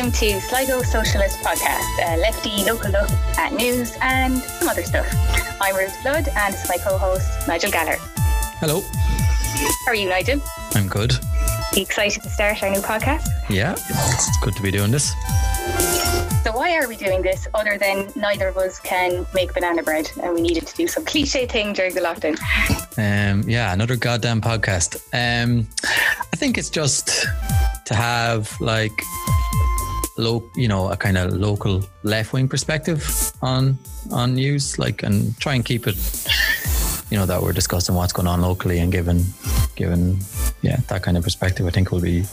Welcome to Sligo Socialist Podcast, a lefty local look at news and some other stuff. I'm Ruth Flood, and it's my co host, Nigel Galler. Hello. How are you, Nigel? I'm good. Are you excited to start our new podcast? Yeah, it's good to be doing this. So, why are we doing this other than neither of us can make banana bread and we needed to do some cliche thing during the lockdown? Um, yeah, another goddamn podcast. Um, I think it's just to have like low, you know, a kind of local left wing perspective on on news, like, and try and keep it, you know, that we're discussing what's going on locally and given given yeah that kind of perspective. I think will be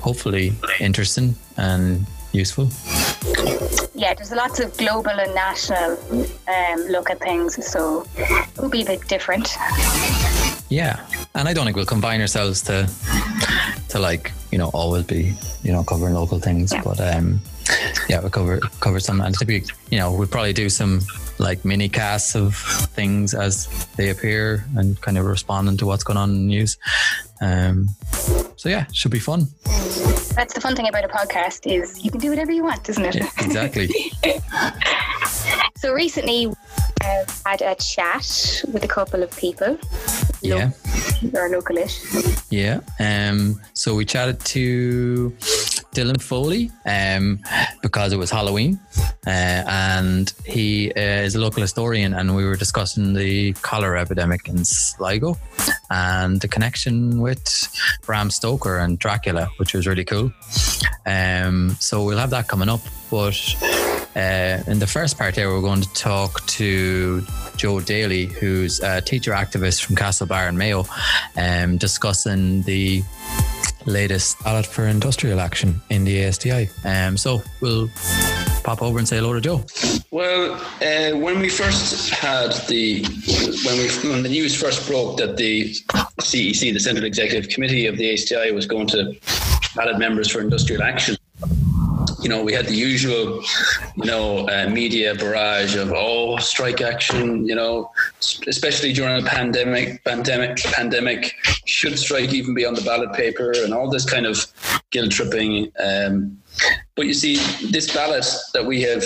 hopefully interesting and useful. Yeah, there's lots of global and national um, look at things, so it will be a bit different. Yeah, and I don't think we'll combine ourselves to to like you know always be you know covering local things, Yeah. but um, yeah, we'll cover cover some, and be you know we'll probably do some like mini casts of things as they appear and kind of responding to what's going on in the news. Um, so yeah, should be fun. That's the fun thing about a podcast is you can do whatever you want, isn't it? Yeah, exactly. So recently, I had a chat with a couple of people. Yeah. Or localish. Yeah. Um, so we chatted to Dylan Foley um, because it was Halloween. Uh, and he uh, is a local historian, and we were discussing the cholera epidemic in Sligo and the connection with Bram Stoker and Dracula, which was really cool. Um, so we'll have that coming up. But uh, in the first part here, we're going to talk to Joe Daly, who's a teacher activist from Castlebar and Mayo, um, discussing the latest ballot for industrial action in the ASTI. Um, so we'll pop over and say hello to Joe. Well, uh, when we first had the when we when the news first broke that the CEC, the Central Executive Committee of the ASTI, was going to ballot members for industrial action. You know, we had the usual, you know, uh, media barrage of oh, strike action. You know, especially during a pandemic. Pandemic. Pandemic. Should strike even be on the ballot paper and all this kind of guilt tripping. Um, but you see, this ballot that we have,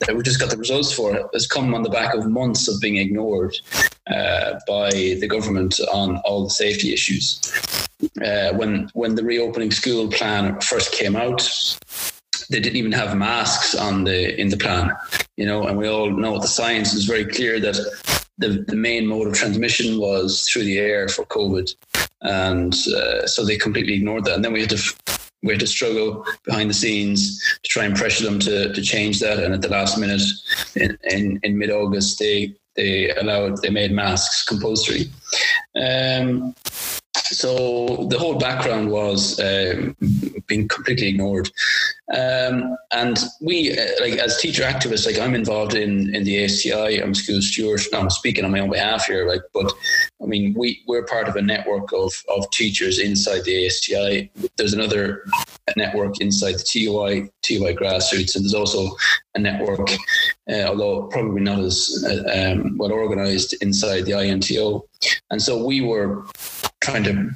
that we just got the results for, has come on the back of months of being ignored uh, by the government on all the safety issues. Uh, when when the reopening school plan first came out, they didn't even have masks on the in the plan, you know, and we all know the science is very clear that the, the main mode of transmission was through the air for COVID, and uh, so they completely ignored that. And then we had to we had to struggle behind the scenes to try and pressure them to, to change that. And at the last minute, in, in, in mid August, they they allowed they made masks compulsory. Um, so the whole background was um, being completely ignored, um, and we, uh, like as teacher activists, like I'm involved in in the ASTI. I'm school steward. Now I'm speaking on my own behalf here, like, but I mean, we we're part of a network of of teachers inside the ASTI. There's another network inside the TUI TUI grassroots, and there's also a network, uh, although probably not as uh, um, well organized inside the INTO. And so we were trying to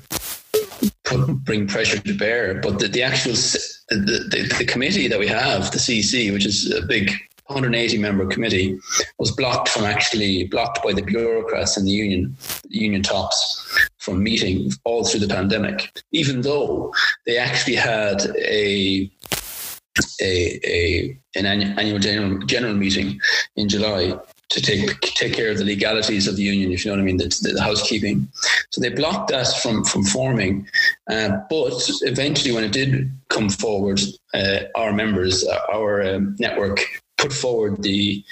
put, bring pressure to bear. But the, the actual the, the, the committee that we have, the CEC, which is a big 180 member committee, was blocked from actually blocked by the bureaucrats and the union union tops from meeting all through the pandemic, even though they actually had a a, a an annual general, general meeting in July to take take care of the legalities of the union, if you know what I mean, the, the housekeeping. So they blocked that from from forming. Uh, but eventually, when it did come forward, uh, our members, uh, our um, network, put forward the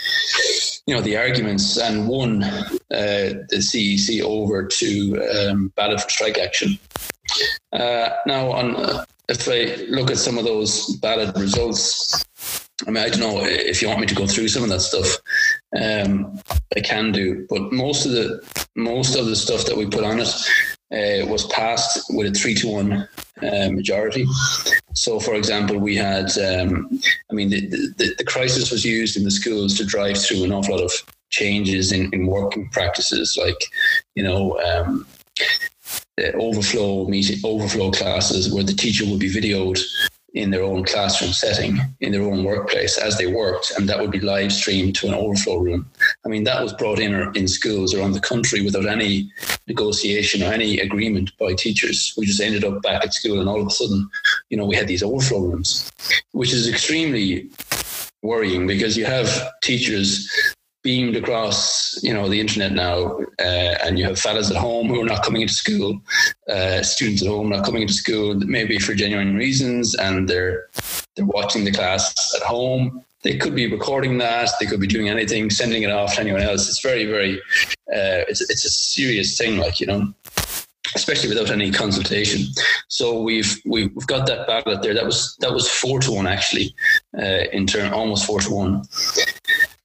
you know the arguments and won uh, the CEC over to um, ballot for strike action. Uh, now, on uh, if I look at some of those ballot results, I mean, I don't know if you want me to go through some of that stuff. Um, I can do, but most of the most of the stuff that we put on it uh, was passed with a three to one uh, majority. So, for example, we had, um, I mean, the, the, the crisis was used in the schools to drive through an awful lot of changes in, in working practices, like, you know, um, overflow meeting, overflow classes where the teacher would be videoed in their own classroom setting, in their own workplace as they worked, and that would be live streamed to an overflow room. I mean, that was brought in in schools around the country without any negotiation or any agreement by teachers. We just ended up back at school, and all of a sudden, you know, we had these overflow rooms, which is extremely worrying because you have teachers beamed across, you know, the internet now, uh, and you have fellas at home who are not coming into school, uh, students at home not coming into school, maybe for genuine reasons, and they're they're watching the class at home. They could be recording that. They could be doing anything, sending it off to anyone else. It's very, very, uh, it's it's a serious thing, like you know especially without any consultation. So we've we've got that ballot there. That was that was four to one actually, uh, in turn almost four to one.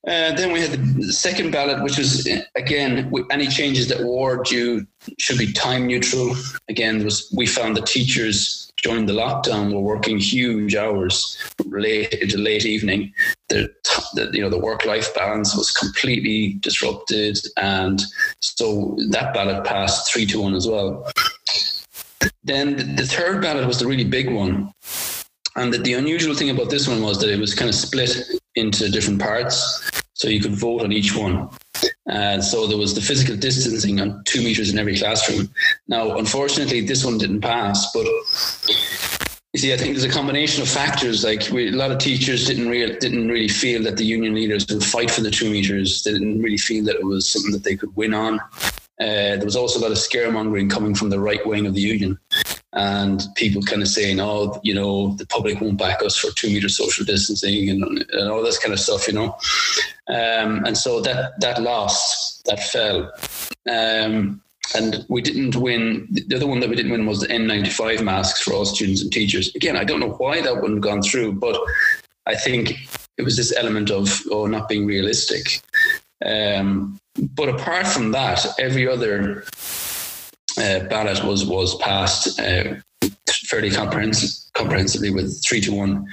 Uh, then we had the second ballot, which was again any changes that were due should be time neutral. Again, was we found the teachers during the lockdown were working huge hours, late into late evening. The, the you know the work life balance was completely disrupted, and so that ballot passed three to one as well. Then the third ballot was the really big one, and the, the unusual thing about this one was that it was kind of split into different parts. So you could vote on each one. And so there was the physical distancing on two meters in every classroom. Now, unfortunately, this one didn't pass, but you see, I think there's a combination of factors. Like we, a lot of teachers didn't really didn't really feel that the union leaders would fight for the two meters. They didn't really feel that it was something that they could win on. Uh, there was also a lot of scaremongering coming from the right wing of the union and people kind of saying, oh, you know, the public won't back us for two meter social distancing and, and all this kind of stuff, you know. Um, and so that that lost, that fell. Um, and we didn't win. The other one that we didn't win was the N95 masks for all students and teachers. Again, I don't know why that wouldn't gone through, but I think it was this element of oh, not being realistic. Um, but apart from that, every other ballot was was passed uh, fairly comprehensive, comprehensively with three to one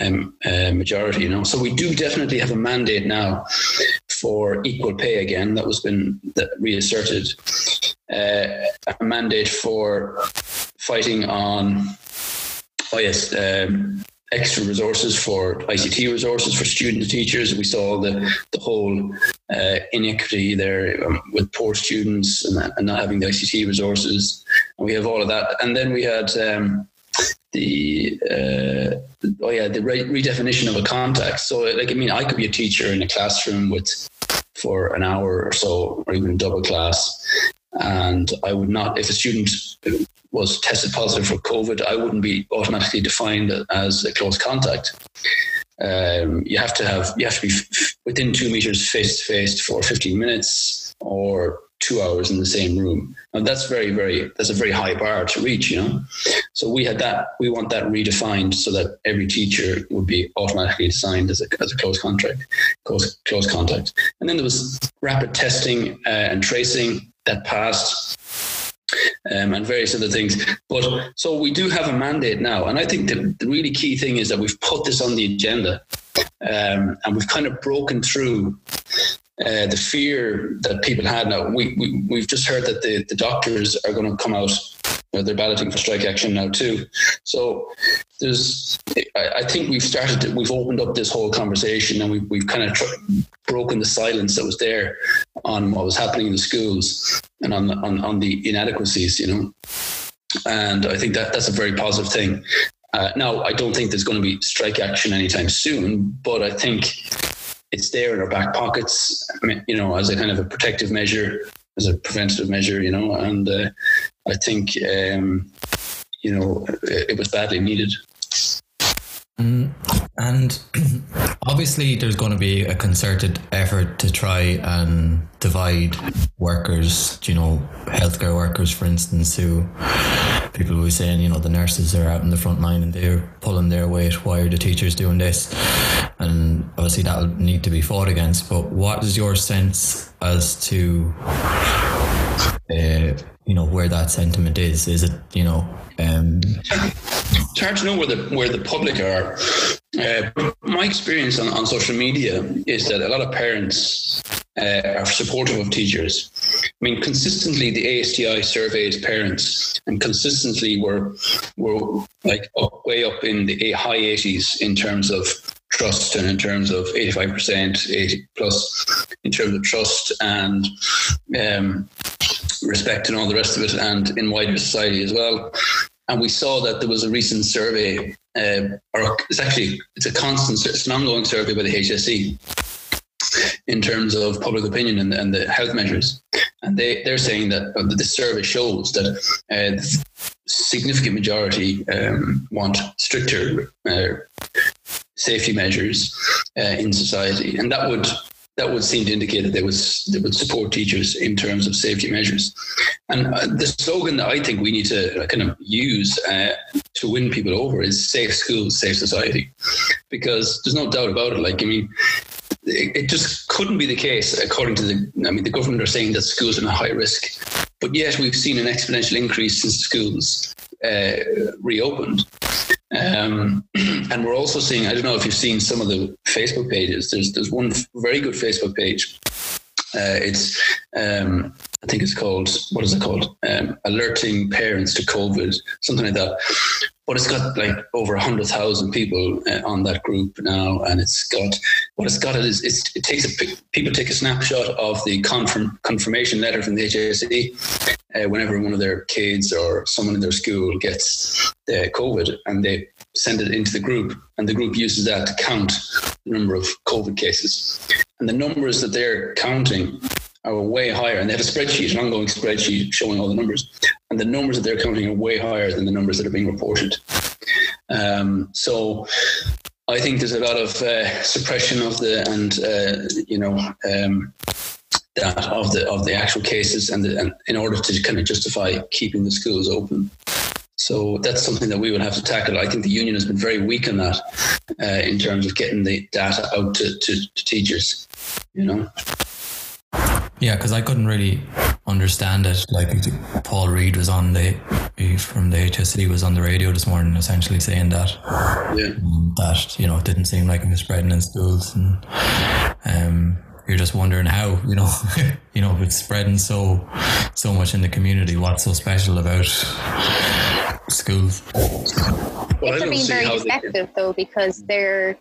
um, uh, majority. You know, so we do definitely have a mandate now for equal pay again. That was been reasserted. Uh, a mandate for fighting on. Oh yes, um, extra resources for ICT resources for student teachers. We saw the the whole uh, inequity there um, with poor students and, and, not having the ICT resources. And we have all of that. And then we had um, the uh, oh yeah the re- redefinition of a context. So like I mean, I could be a teacher in a classroom with for an hour or so, or even double class. And I would not, if a student was tested positive for COVID, I wouldn't be automatically defined as a close contact. Um, you have to have you have to be f- within two meters face to face for 15 minutes or two hours in the same room. And that's very, very that's a very high bar to reach, you know. So we had that. We want that redefined so that every teacher would be automatically assigned as a as a close contract, close close contact. And then there was rapid testing uh, and tracing that passed um, and various other things. But so we do have a mandate now, and I think the, the really key thing is that we've put this on the agenda, um, and we've kind of broken through. Uh, the fear that people had now, we, we, we've just heard that the, the doctors are going to come out they're balloting for strike action now too. So there's, I, I think we've started, to, we've opened up this whole conversation and we've, we've kind of tr- broken the silence that was there on what was happening in the schools and on, on, on the inadequacies, you know. And I think that that's a very positive thing. Uh, now, I don't think there's going to be strike action anytime soon, but I think it's there in our back pockets, you know, as a kind of a protective measure, as a preventative measure, you know, and uh, I think, um, you know, it, was badly needed. Mm, and obviously, there's going to be a concerted effort to try and divide workers, you know, healthcare workers, for instance, who people who are saying, you know, the nurses are out in the front line and they're pulling their weight. Why are the teachers doing this? And obviously, that'll need to be fought against. But what is your sense as to, uh, you know, where that sentiment is? Is it, you know, um, it's hard to know where the where the public are. Uh, my experience on, on social media is that a lot of parents uh, are supportive of teachers. I mean, consistently the ASTI surveys parents, and consistently we're we're like up, way up in the high 80s in terms of trust and in terms of 85%, 80 plus in terms of trust and um, respect and all the rest of it, and in wider society as well. And we saw that there was a recent survey, uh, or it's actually it's a constant, it's an ongoing survey by the HSE in terms of public opinion and, and the health measures. And they, they're saying that uh, the survey shows that uh, significant majority um, want stricter uh, safety measures uh, in society, and that would that would seem to indicate that they would they would support teachers in terms of safety measures. And uh, the slogan that I think we need to kind of use uh, to win people over is "Safe schools, safe society," because there's no doubt about it. Like I mean, it just couldn't be the case according to the i mean the government are saying that schools are in a high risk but yet we've seen an exponential increase since schools uh, reopened um, and we're also seeing i don't know if you've seen some of the facebook pages. There's there's one very good facebook page. Uh, it's um, I think it's called what is it called? Um, alerting parents to COVID, something like that. But it's got like over hundred thousand people uh, on that group now, and it's got what it's got is it takes a people take a snapshot of the confirm, confirmation letter from the HSE uh, whenever one of their kids or someone in their school gets the COVID, and they send it into the group, and the group uses that to count the number of COVID cases, and the numbers that they're counting are way higher, and they have a spreadsheet, an ongoing spreadsheet showing all the numbers, and the numbers that they're counting are way higher than the numbers that are being reported. Um, so I think there's a lot of uh, suppression of the and uh, you know um, that of the of the actual cases, and, the, and in order to kind of justify keeping the schools open. So that's something that we will have to tackle. I think the union has been very weak on that uh, in terms of getting the data out to, to, to teachers. You know. Yeah, because I couldn't really understand it. Like Paul Reid was on the from the HSE was on the radio this morning, essentially saying that yeah. Um, that you know it didn't seem like it was spreading in schools, and um, you're just wondering how you know you know it's spreading so so much in the community. What's so special about schools? Well, it's being very effective though because they're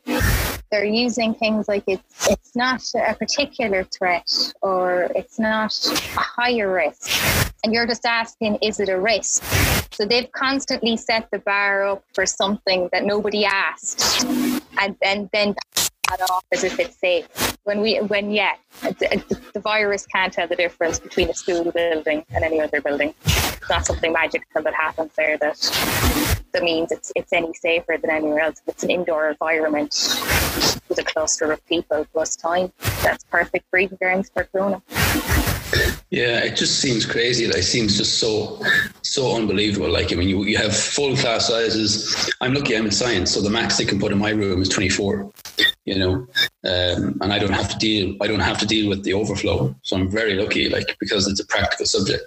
they're using things like it's it's not a particular threat or it's not a higher risk and you're just asking is it a risk so they've constantly set the bar up for something that nobody asked and, and then off as if it's safe when we when yeah the, virus can't tell the difference between a school building and any other building it's not something magical that happens there that that means it's it's any safer than anywhere else. It's an indoor environment with a cluster of people plus time, that's perfect breeding grounds for corona. Yeah, it just seems crazy. Like, it seems just so, so unbelievable. Like, I mean, you, you have full class sizes. I'm lucky I'm in science, so the max they can put in my room is 24. You know, um, and I don't have to deal. I don't have to deal with the overflow. So I'm very lucky, like, because it's a practical subject.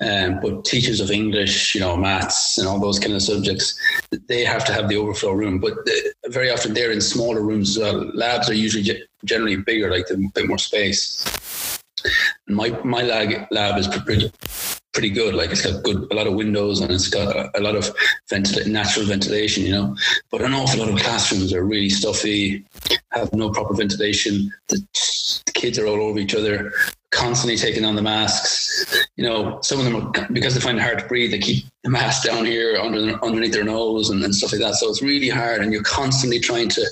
Um, but teachers of English, you know, maths and all those kind of subjects, they have to have the overflow room. But very often they're in smaller rooms well. Labs are usually generally bigger, like a bit more space. My my lab lab is pretty pretty good. Like it's got good a lot of windows and it's got a, a lot of ventil- natural ventilation, you know. But an awful lot of classrooms are really stuffy, have no proper ventilation. The, the kids are all over each other constantly taking on the masks. You know, some of them are, because they find it hard to breathe, they keep the mask down here under underneath their nose and, and stuff like that. So it's really hard, and you're constantly trying to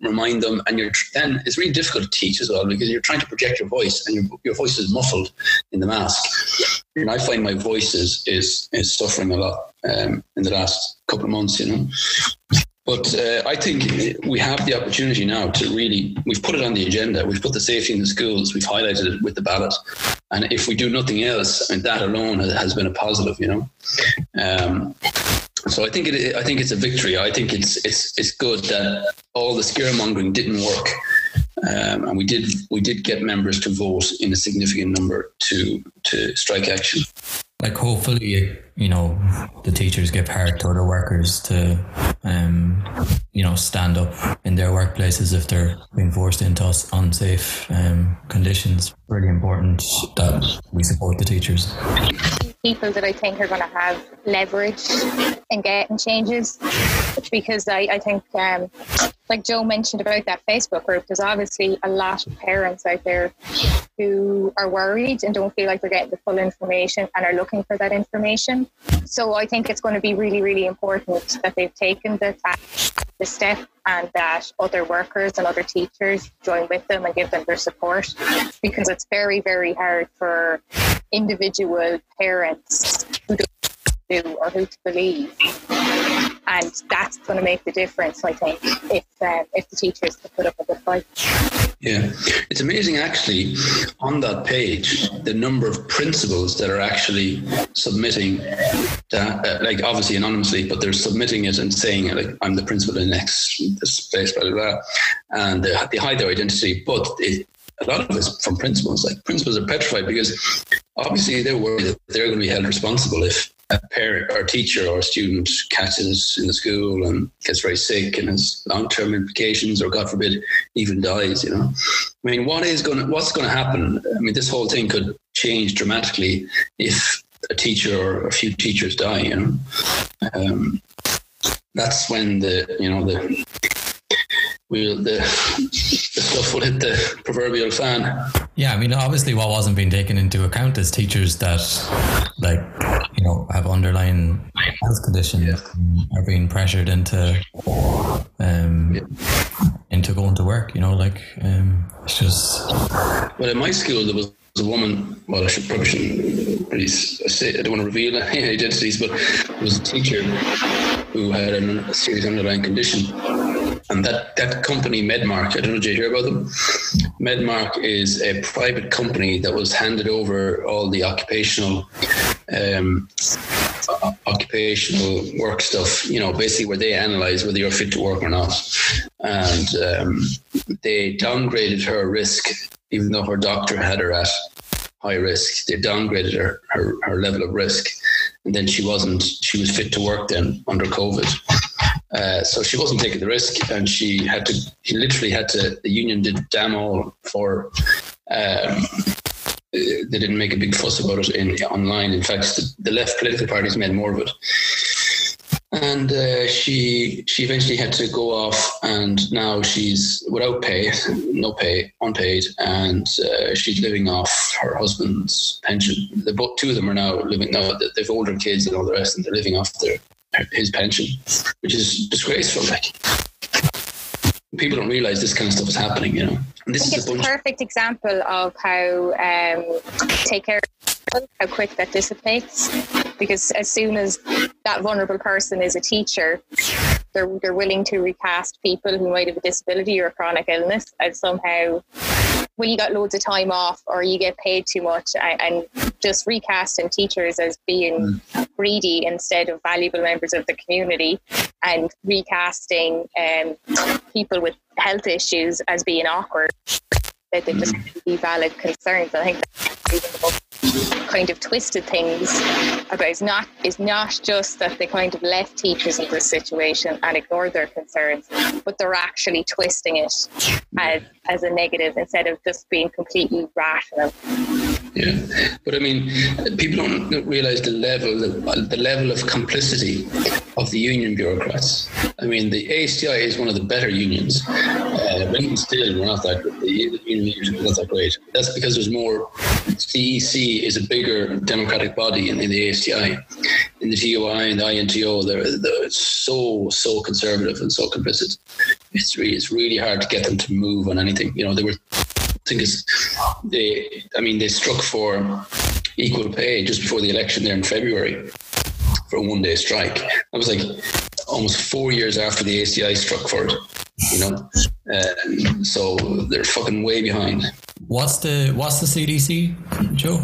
remind them. And you're then it's really difficult to teach as well because you're trying to project your voice, and your your voice is muffled in the mask. And I find my voice is is, is suffering a lot um, in the last couple of months. You know, but uh, I think we have the opportunity now to really, we've put it on the agenda. We've put the safety in the schools. We've highlighted it with the ballot. And if we do nothing else, I mean, that alone has been a positive, you know. Um, so I think it, I think it's a victory. I think it's it's it's good that all the scaremongering didn't work, um, and we did we did get members to vote in a significant number to to strike action like hopefully you know the teachers give heart to other workers to um, you know, stand up in their workplaces if they're being forced into unsafe um, conditions. Really important that we support the teachers. People that I think are going to have leverage in getting changes because I, I think, um, like Joe mentioned about that Facebook group, there's obviously a lot of parents out there who are worried and don't feel like they're getting the full information and are looking for that information. So I think it's going to be really, really important that they've taken the, the step and that other workers and other teachers join with them and give them their support because it's very, very hard for individual parents who do or who to believe. And that's going to make the difference, I think, if um, if the teachers can put up a good fight. Yeah, it's amazing actually on that page the number of principals that are actually submitting that, uh, like obviously anonymously, but they're submitting it and saying like I'm the principal in X this place, blah blah blah, and they, they hide their identity, but it, a lot of it's from principals. Like principals are petrified because obviously they're worried that they're going to be held responsible if a parent or a teacher or a student catches in the school and gets very sick and has long term implications or God forbid even dies, you know. I mean what is gonna what's gonna happen? I mean this whole thing could change dramatically if a teacher or a few teachers die, you know. Um, that's when the you know the the, the stuff will hit the proverbial fan. Yeah, I mean, obviously, what wasn't being taken into account is teachers that, like, you know, have underlying health conditions yeah. are being pressured into, um, yeah. into going to work. You know, like, um, it's just. Well, in my school, there was a woman. Well, I should probably shouldn't really say. I don't want to reveal any identities, but there was a teacher who had a serious underlying condition and that, that company, Medmark, I don't know, did you hear about them? Medmark is a private company that was handed over all the occupational um, occupational work stuff, you know, basically where they analyze whether you're fit to work or not. And um, they downgraded her risk, even though her doctor had her at high risk. They downgraded her, her, her level of risk. And then she wasn't, she was fit to work then under COVID. Uh, so she wasn't taking the risk, and she had to. She literally had to. The union did damn all for. Um, they didn't make a big fuss about it in online. In fact, the, the left political parties made more of it. And uh, she she eventually had to go off, and now she's without pay, no pay, unpaid, and uh, she's living off her husband's pension. The both two of them are now living now. They've older kids and all the rest, and they're living off their his pension, which is disgraceful. Like people don't realize this kind of stuff is happening. You know, and this is a, a perfect example of how um, take care how quick that dissipates because as soon as that vulnerable person is a teacher they're, they're willing to recast people who might have a disability or a chronic illness and somehow well you got loads of time off or you get paid too much and just recasting teachers as being mm. greedy instead of valuable members of the community and recasting um, people with health issues as being awkward that they just mm. be valid concerns i think that's kind of twisted things about is not is not just that they kind of left teachers in this situation and ignored their concerns, but they're actually twisting it as as a negative instead of just being completely rational. Yeah, but I mean, people don't realize the level the level of complicity of the union bureaucrats. I mean, the ASTI is one of the better unions, uh, but even still, we're not that the union not that great. That's because there's more. CEC is a bigger democratic body in, in the ASTI. In the TUI and the INTO, they're, they're so so conservative and so complicit. It's really it's really hard to get them to move on anything. You know, they were. I think it's they. I mean, they struck for equal pay just before the election there in February for a one day strike. That was like almost four years after the ASTI struck for it, you know. Uh, so they're fucking way behind. What's the what's the CDC, Joe?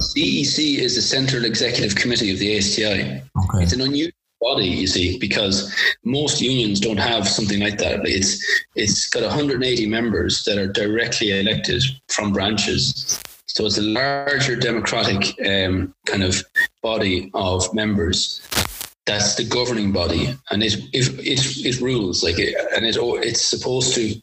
CEC is the Central Executive Committee of the ASTI. Okay. It's an unusual body, you see, because most unions don't have something like that. It's it's got 180 members that are directly elected from branches. So it's a larger democratic um, kind of body of members that's the governing body, and it it it, it rules like it, and it it's supposed to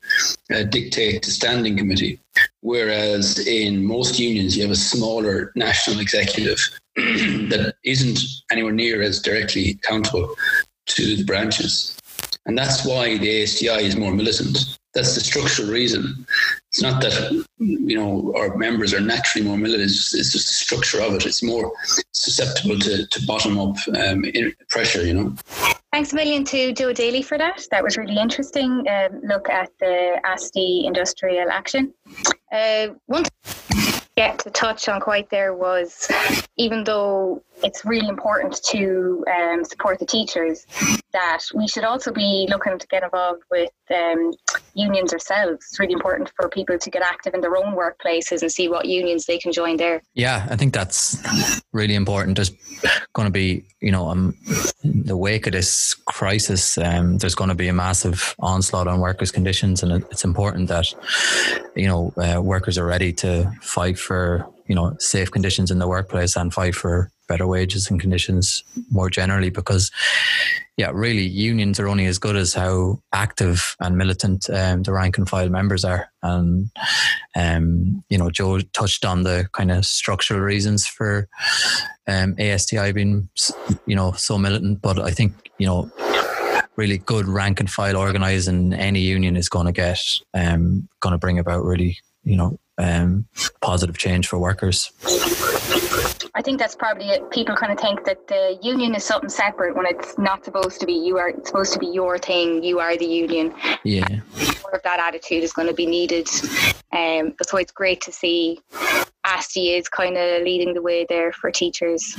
uh, dictate the standing committee. Whereas in most unions, you have a smaller national executive that isn't anywhere near as directly accountable to the branches. And that's why the ASTI is more militant. That's the structural reason. It's not that, you know, our members are naturally more militant, it's, it's just the structure of it. It's more susceptible to, to bottom up um, pressure, you know. Thanks a million to Joe Daly for that. That was really interesting. Um, look at the ASTI industrial action. Uh, one get to touch on quite there was even though it's really important to um, support the teachers, that we should also be looking to get involved with um, unions ourselves. It's really important for people to get active in their own workplaces and see what unions they can join there. Yeah, I think that's really important. There's going to be, you know, um, in the wake of this crisis, um, there's going to be a massive onslaught on workers' conditions, and it's important that, you know, uh, workers are ready to fight for you know safe conditions in the workplace and fight for better wages and conditions more generally because yeah really unions are only as good as how active and militant um, the rank and file members are and um, you know joe touched on the kind of structural reasons for um, asti being you know so militant but i think you know really good rank and file organizing any union is going to get um, going to bring about really you know um, positive change for workers. I think that's probably it. People kind of think that the union is something separate when it's not supposed to be. You are it's supposed to be your thing. You are the union. Yeah. More of that attitude is going to be needed. Um, so it's great to see ASTI is kind of leading the way there for teachers.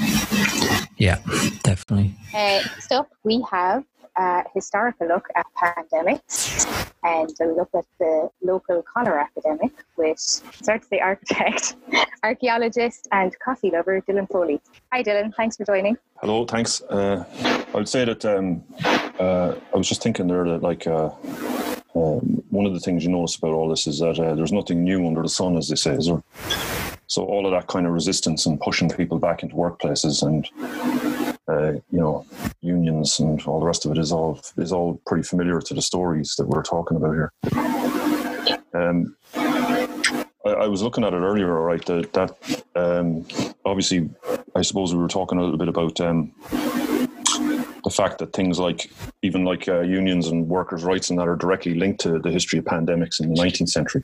Yeah, definitely. Uh, next up, we have a historical look at pandemics and a look at the local cholera epidemic with starts the architect, archaeologist, and coffee lover Dylan Foley. Hi, Dylan. Thanks for joining. Hello. Thanks. Uh, I would say that um, uh, I was just thinking there that like. Uh, um, one of the things you notice about all this is that uh, there's nothing new under the sun, as they say. Is there? So all of that kind of resistance and pushing people back into workplaces and uh, you know, unions and all the rest of it is all is all pretty familiar to the stories that we're talking about here. Um, I, I was looking at it earlier, all right. That, that um, obviously, I suppose we were talking a little bit about um, the fact that things like even like uh, unions and workers' rights and that are directly linked to the history of pandemics in the 19th century.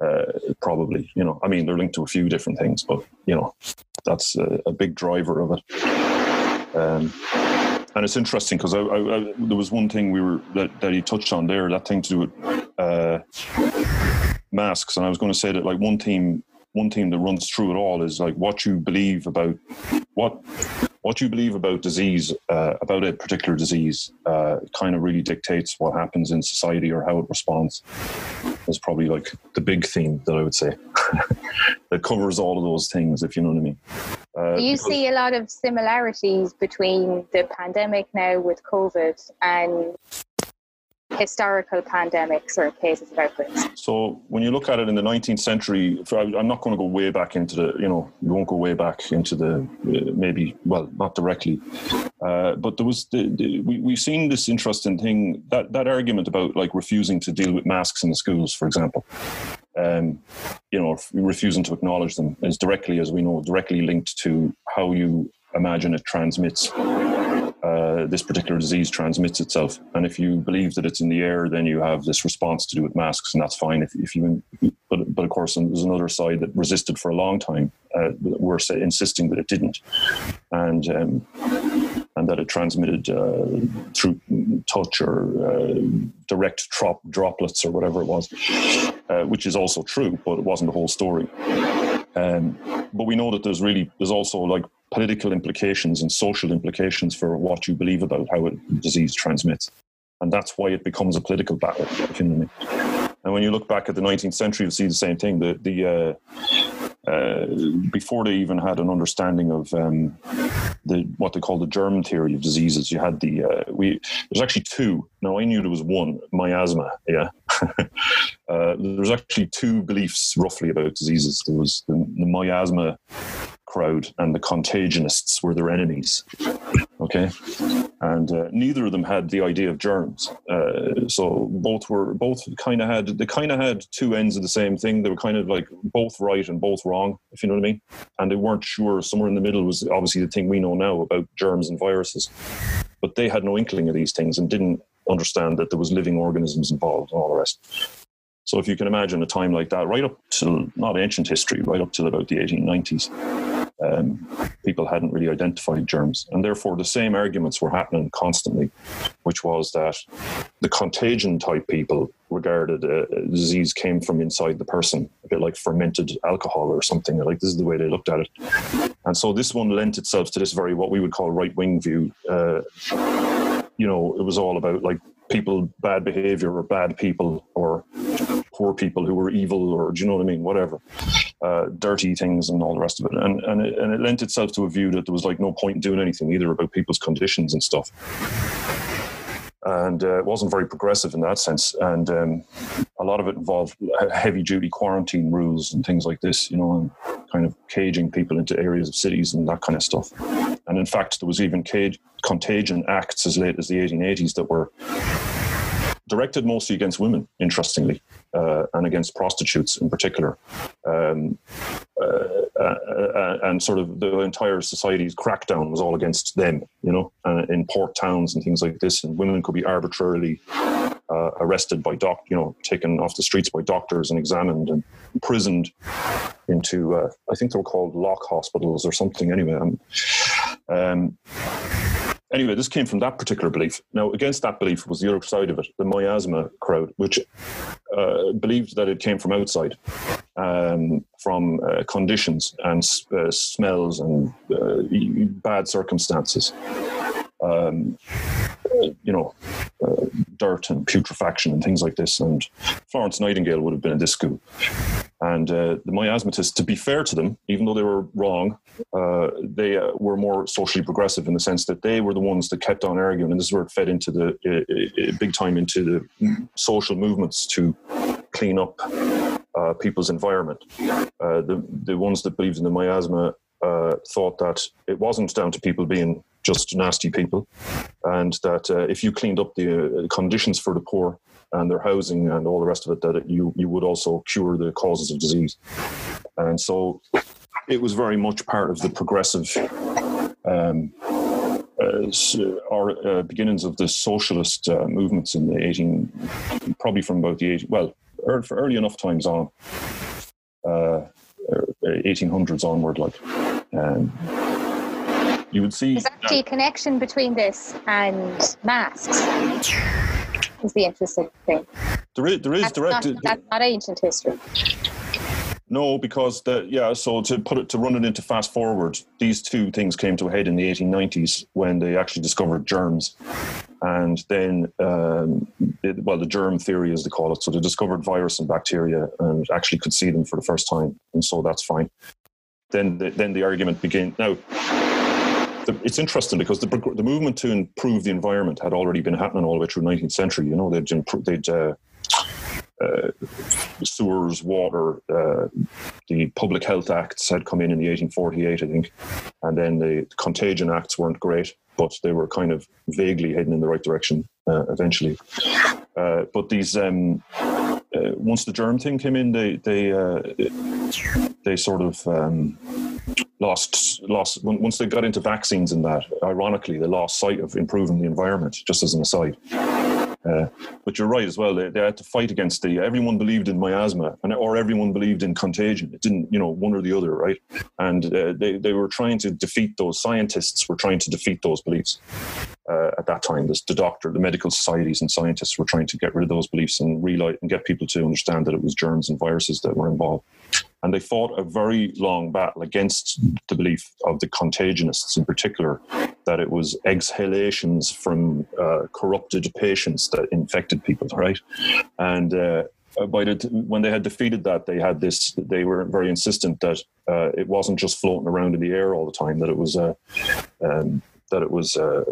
Uh, probably, you know, I mean, they're linked to a few different things, but you know, that's a, a big driver of it. Um, and it's interesting because there was one thing we were that, that he touched on there, that thing to do with uh, masks, and I was going to say that like one theme, one theme that runs through it all is like what you believe about what what you believe about disease, uh, about a particular disease, uh, kind of really dictates what happens in society or how it responds. Is probably like the big theme that I would say that covers all of those things, if you know what I mean. Uh, Do you see a lot of similarities between the pandemic now with COVID and historical pandemics or cases of outbreaks? So when you look at it in the 19th century, I'm not going to go way back into the, you know, you won't go way back into the, uh, maybe, well, not directly, uh, but there was, the, the, we, we've seen this interesting thing, that, that argument about like refusing to deal with masks in the schools, for example um, you know, refusing to acknowledge them is directly, as we know, directly linked to how you imagine it transmits. Uh, this particular disease transmits itself, and if you believe that it's in the air, then you have this response to do with masks, and that's fine. If, if you, but but of course, there's another side that resisted for a long time. Uh, we're insisting that it didn't, and um, and that it transmitted uh, through touch or uh, direct trop- droplets or whatever it was, uh, which is also true, but it wasn't the whole story. Um, but we know that there's really there's also like political implications and social implications for what you believe about how a disease transmits, and that's why it becomes a political battle. You. And when you look back at the 19th century, you'll see the same thing. The the uh, uh, before they even had an understanding of um, the what they call the germ theory of diseases. You had the uh, we there's actually two. Now I knew there was one miasma. Yeah, uh, there's actually two beliefs roughly about diseases. There was the, the miasma crowd and the contagionists were their enemies. Okay, and uh, neither of them had the idea of germs. Uh, so both were both kind of had they kind of had two ends of the same thing. They were kind of like both right and both wrong, if you know what I mean. And they weren't sure. Somewhere in the middle was obviously the thing we know now about germs and viruses, but they had no inkling of these things and didn't understand that there was living organisms involved and all the rest. So if you can imagine a time like that, right up to not ancient history, right up till about the 1890s, um, people hadn't really identified germs. And therefore, the same arguments were happening constantly, which was that the contagion type people regarded a, disease came from inside the person, a bit like fermented alcohol or something. Like this is the way they looked at it. And so this one lent itself to this very, what we would call right wing view. Uh, you know, it was all about like people bad behavior or bad people or poor people who were evil or do you know what I mean? Whatever, uh, dirty things and all the rest of it. And and it, and it lent itself to a view that there was like no point in doing anything either about people's conditions and stuff. And uh, it wasn't very progressive in that sense. And um, a lot of it involved heavy duty quarantine rules and things like this, you know, and kind of caging people into areas of cities and that kind of stuff. And in fact, there was even contagion acts as late as the 1880s that were directed mostly against women, interestingly, uh, and against prostitutes in particular. Um, uh, uh, uh and sort of the entire society's crackdown was all against them, you know, uh, in port towns and things like this. And women could be arbitrarily arrested by doc, you know, taken off the streets by doctors and examined and imprisoned into, I think they were called lock hospitals or something. Anyway, um anyway, this came from that particular belief. Now, against that belief was the other side of it, the miasma crowd, which uh, believed that it came from outside, um, from uh, conditions and uh, smells and uh, bad circumstances. Um, you know, uh, dirt and putrefaction and things like this. And Florence Nightingale would have been in this school. And uh, the miasmatists, to be fair to them, even though they were wrong, uh, they uh, were more socially progressive in the sense that they were the ones that kept on arguing. And this is where it fed into the uh, uh, big time into the social movements to clean up uh, people's environment. the the ones that believed in the miasma thought that it wasn't down to people being just nasty people, and that uh, if you cleaned up the uh, conditions for the poor and their housing and all the rest of it, that it, you you would also cure the causes of disease. And so, it was very much part of the progressive. Um, uh, uh, beginnings of the socialist uh, movements in the 18, probably from about the 18, well, early, early enough times on, 1800s uh, onward, like. Um, you would see. There's actually a connection between this and masks. Is the interesting thing. There is, there is that's direct. Not, that's not ancient history. No, because the yeah. So to put it to run it into fast forward, these two things came to a head in the 1890s when they actually discovered germs, and then um, it, well, the germ theory as they call it. So they discovered virus and bacteria and actually could see them for the first time, and so that's fine. Then the, then the argument began. Now the, it's interesting because the, the movement to improve the environment had already been happening all the way through the 19th century. You know, they'd, improve, they'd uh, uh, sewers, water, uh, the Public Health Acts had come in in the 1848, I think, and then the Contagion Acts weren't great, but they were kind of vaguely heading in the right direction uh, eventually. Uh, but these, um, uh, once the germ thing came in, they they uh, they sort of um, lost lost once they got into vaccines and that. Ironically, they lost sight of improving the environment. Just as an aside. Uh, but you're right as well. They, they, had to fight against the. Everyone believed in miasma, and or everyone believed in contagion. It didn't, you know, one or the other, right? And uh, they they were trying to defeat those. Scientists were trying to defeat those beliefs uh, at that time. This, the doctor, the medical societies, and scientists were trying to get rid of those beliefs and realize and get people to understand that it was germs and viruses that were involved and they fought a very long battle against the belief of the contagionists in particular that it was exhalations from uh, corrupted patients that infected people right and uh, by the t- when they had defeated that they had this they were very insistent that uh, it wasn't just floating around in the air all the time that it was uh, um, that it was uh,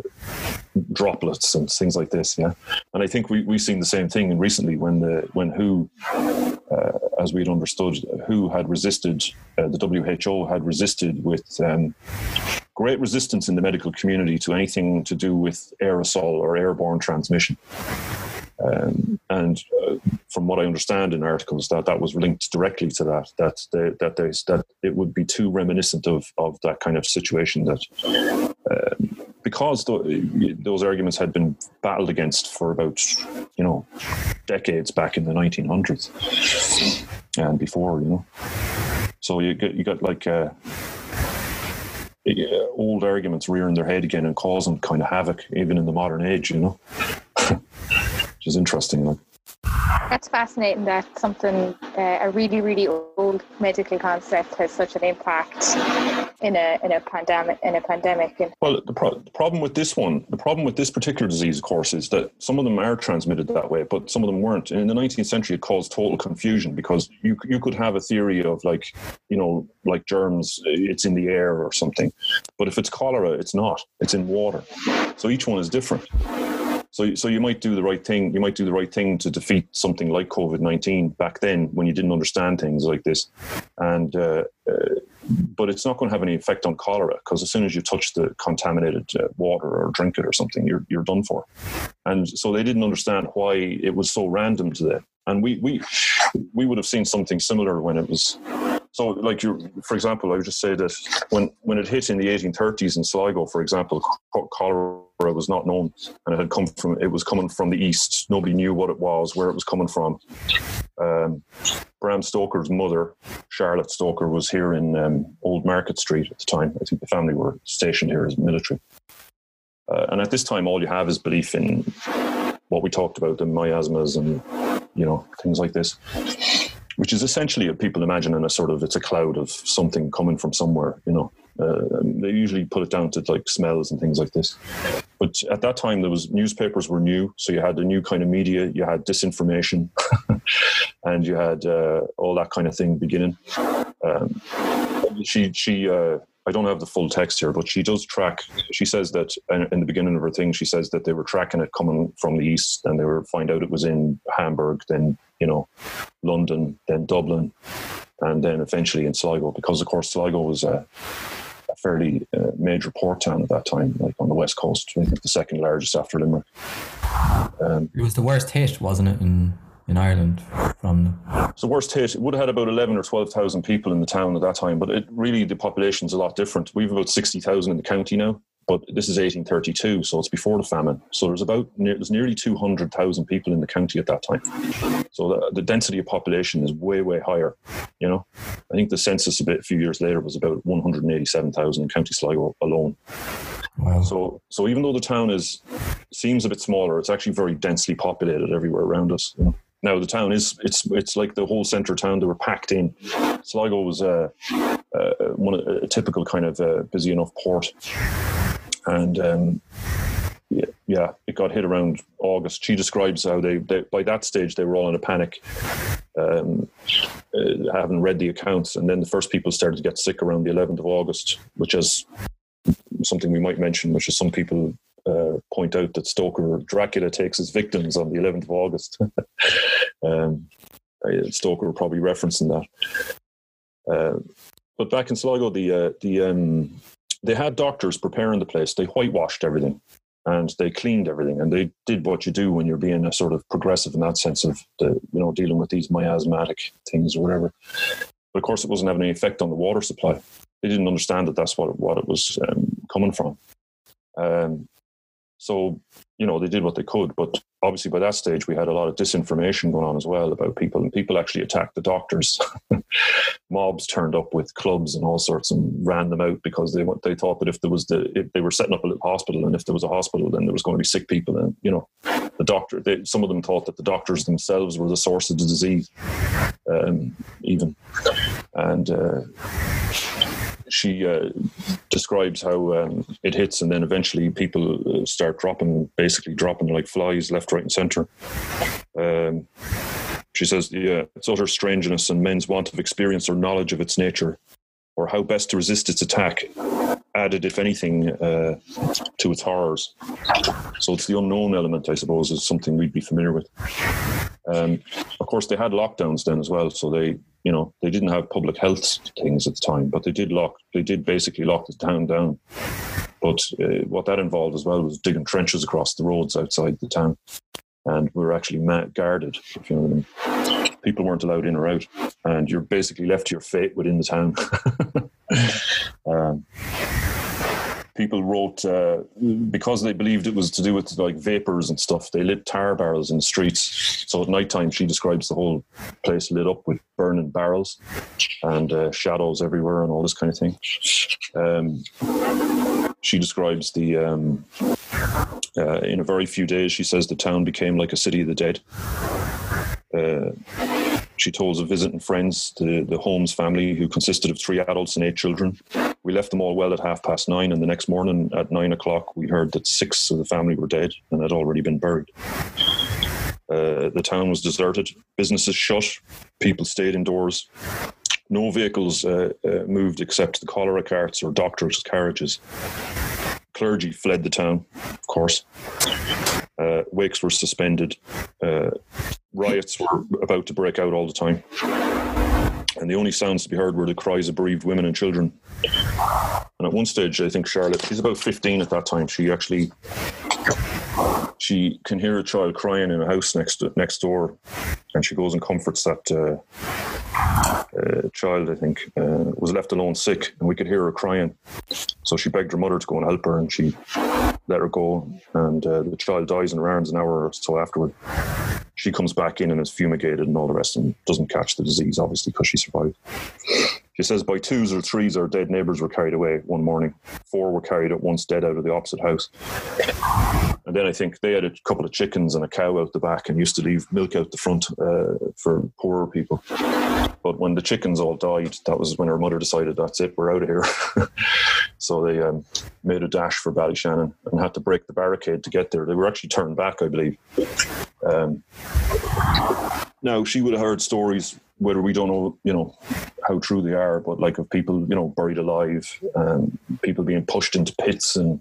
droplets and things like this. Yeah, and I think we we've seen the same thing recently when the when WHO uh, as we'd understood, WHO had resisted, uh, the WHO had resisted with um, great resistance in the medical community to anything to do with aerosol or airborne transmission. Um, and uh, from what I understand in articles, that that was linked directly to that. That they, that they, that it would be too reminiscent of of that kind of situation that. Um, because those arguments had been battled against for about, you know, decades back in the 1900s and before, you know. So you get you got like uh, old arguments rearing their head again and causing kind of havoc even in the modern age, you know. Which is interesting. Like. That's fascinating that something, uh, a really, really old medical concept has such an impact in a in a pandemic in a pandemic. Well, the, pro- the problem with this one, the problem with this particular disease, of course, is that some of them are transmitted that way, but some of them weren't. And in the 19th century, it caused total confusion because you you could have a theory of like, you know, like germs, eh, it's in the air or something, but if it's cholera, it's not. It's in water. So each one is different. So, so you might do the right thing. You might do the right thing to defeat something like COVID nineteen back then when you didn't understand things like this, and uh, uh, but it's not going to have any effect on cholera because as soon as you touch the contaminated uh, water or drink it or something, you're you're done for. And so they didn't understand why it was so random to them. And we we we would have seen something similar when it was so, like you, for example, I would just say that when when it hit in the 1830s in Sligo, for example, cholera was not known, and it had come from it was coming from the east. Nobody knew what it was, where it was coming from. Um, Bram Stoker's mother, Charlotte Stoker, was here in um, Old Market Street at the time. I think the family were stationed here as military. Uh, and at this time, all you have is belief in what we talked about, the miasmas and you know things like this which is essentially what people imagine in a sort of it's a cloud of something coming from somewhere you know. Uh, they usually put it down to like smells and things like this. But at that time there was newspapers were new so you had a new kind of media you had disinformation and you had uh, all that kind of thing beginning. Um, she she uh, I don't have the full text here, but she does track. She says that in the beginning of her thing, she says that they were tracking it coming from the east, and they were find out it was in Hamburg, then you know, London, then Dublin, and then eventually in Sligo, because of course Sligo was a, a fairly uh, major port town at that time, like on the west coast. I think the second largest after Limerick. Um, it was the worst hit, wasn't it? In in Ireland from the worst hit. It would have had about eleven or twelve thousand people in the town at that time, but it really the population's a lot different. We've about sixty thousand in the county now, but this is eighteen thirty two, so it's before the famine. So there's about there's nearly two hundred thousand people in the county at that time. So the, the density of population is way way higher. You know, I think the census a bit a few years later was about one hundred eighty seven thousand in County Sligo alone. Wow. So, so even though the town is seems a bit smaller, it's actually very densely populated everywhere around us. You know? Now the town is it's it's like the whole centre town. They were packed in. Sligo was uh, uh, one a typical kind of uh, busy enough port, and um, yeah, yeah, it got hit around August. She describes how they, they by that stage they were all in a panic, um, uh, having read the accounts, and then the first people started to get sick around the 11th of August, which is something we might mention, which is some people uh, point out that Stoker Dracula takes his victims on the 11th of August. um, Stoker probably referencing that. Uh, but back in Sligo, the uh, the um, they had doctors preparing the place. They whitewashed everything and they cleaned everything and they did what you do when you're being a sort of progressive in that sense of the you know dealing with these miasmatic things or whatever. But of course, it wasn't having any effect on the water supply. They didn't understand that that's what it, what it was um, coming from. Um, so, you know, they did what they could. But obviously, by that stage, we had a lot of disinformation going on as well about people, and people actually attacked the doctors. Mobs turned up with clubs and all sorts and ran them out because they they thought that if there was the if they were setting up a hospital, and if there was a hospital, then there was going to be sick people, and you know, the doctor. They, some of them thought that the doctors themselves were the source of the disease, um, even, and. Uh, she uh, describes how um, it hits, and then eventually people uh, start dropping, basically dropping like flies, left, right, and centre. Um, she says, "Yeah, it's utter strangeness and men's want of experience or knowledge of its nature, or how best to resist its attack." Added, if anything, uh, to its horrors. So it's the unknown element, I suppose, is something we'd be familiar with. Um, of course, they had lockdowns then as well, so they, you know, they didn't have public health things at the time, but they did lock, they did basically lock the town down. But uh, what that involved as well was digging trenches across the roads outside the town, and we were actually guarded. If you know. People weren't allowed in or out, and you're basically left to your fate within the town. um, people wrote uh, because they believed it was to do with like vapors and stuff. They lit tar barrels in the streets. So at night time, she describes the whole place lit up with burning barrels and uh, shadows everywhere and all this kind of thing. Um, she describes the um, uh, in a very few days. She says the town became like a city of the dead. She told of visiting friends, the, the Holmes family, who consisted of three adults and eight children. We left them all well at half past nine, and the next morning at nine o'clock, we heard that six of the family were dead and had already been buried. Uh, the town was deserted, businesses shut, people stayed indoors. No vehicles uh, uh, moved except the cholera carts or doctors' carriages. Clergy fled the town, of course. Uh, wakes were suspended. Uh, riots were about to break out all the time. And the only sounds to be heard were the cries of bereaved women and children. And at one stage, I think Charlotte, she's about 15 at that time, she actually she can hear a child crying in a house next next door, and she goes and comforts that uh, uh, child. I think uh, was left alone sick, and we could hear her crying. So she begged her mother to go and help her, and she let her go. And uh, the child dies in her arms an hour or so afterward. She comes back in and is fumigated and all the rest, and doesn't catch the disease, obviously, because she survived. She says by twos or threes, our dead neighbours were carried away one morning. Four were carried at once dead out of the opposite house. And then I think they had a couple of chickens and a cow out the back and used to leave milk out the front uh, for poorer people. But when the chickens all died, that was when her mother decided, that's it, we're out of here. so they um, made a dash for Ballyshannon and had to break the barricade to get there. They were actually turned back, I believe. Um, now, she would have heard stories, whether we don't know, you know, how true they are, but like of people, you know, buried alive, um, people being pushed into pits and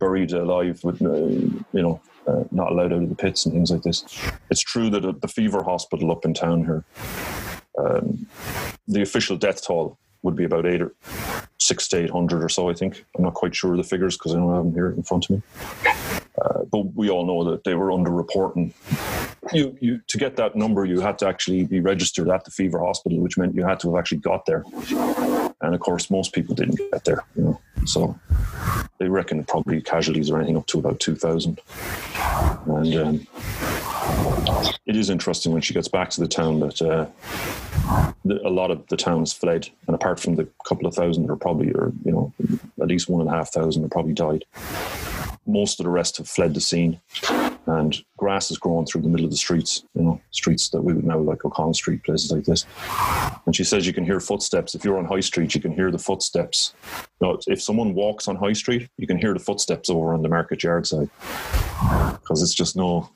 buried alive with, uh, you know, uh, not allowed out of the pits and things like this. It's true that at the fever hospital up in town here, um, the official death toll would be about eight or six to eight hundred or so. I think I'm not quite sure of the figures because I don't have them here in front of me. Uh, but we all know that they were underreporting. You, you to get that number, you had to actually be registered at the fever hospital, which meant you had to have actually got there. And of course, most people didn't get there. You know, so they reckon probably casualties are anything up to about two thousand. And um, it is interesting when she gets back to the town that uh, a lot of the towns fled, and apart from the couple of thousand, or probably, or you know, at least one and a half thousand, have probably died most of the rest have fled the scene and grass is growing through the middle of the streets, you know, streets that we would know like O'Connell Street, places like this. And she says you can hear footsteps. If you're on High Street, you can hear the footsteps. You know, if someone walks on High Street, you can hear the footsteps over on the market yard side because it's just no,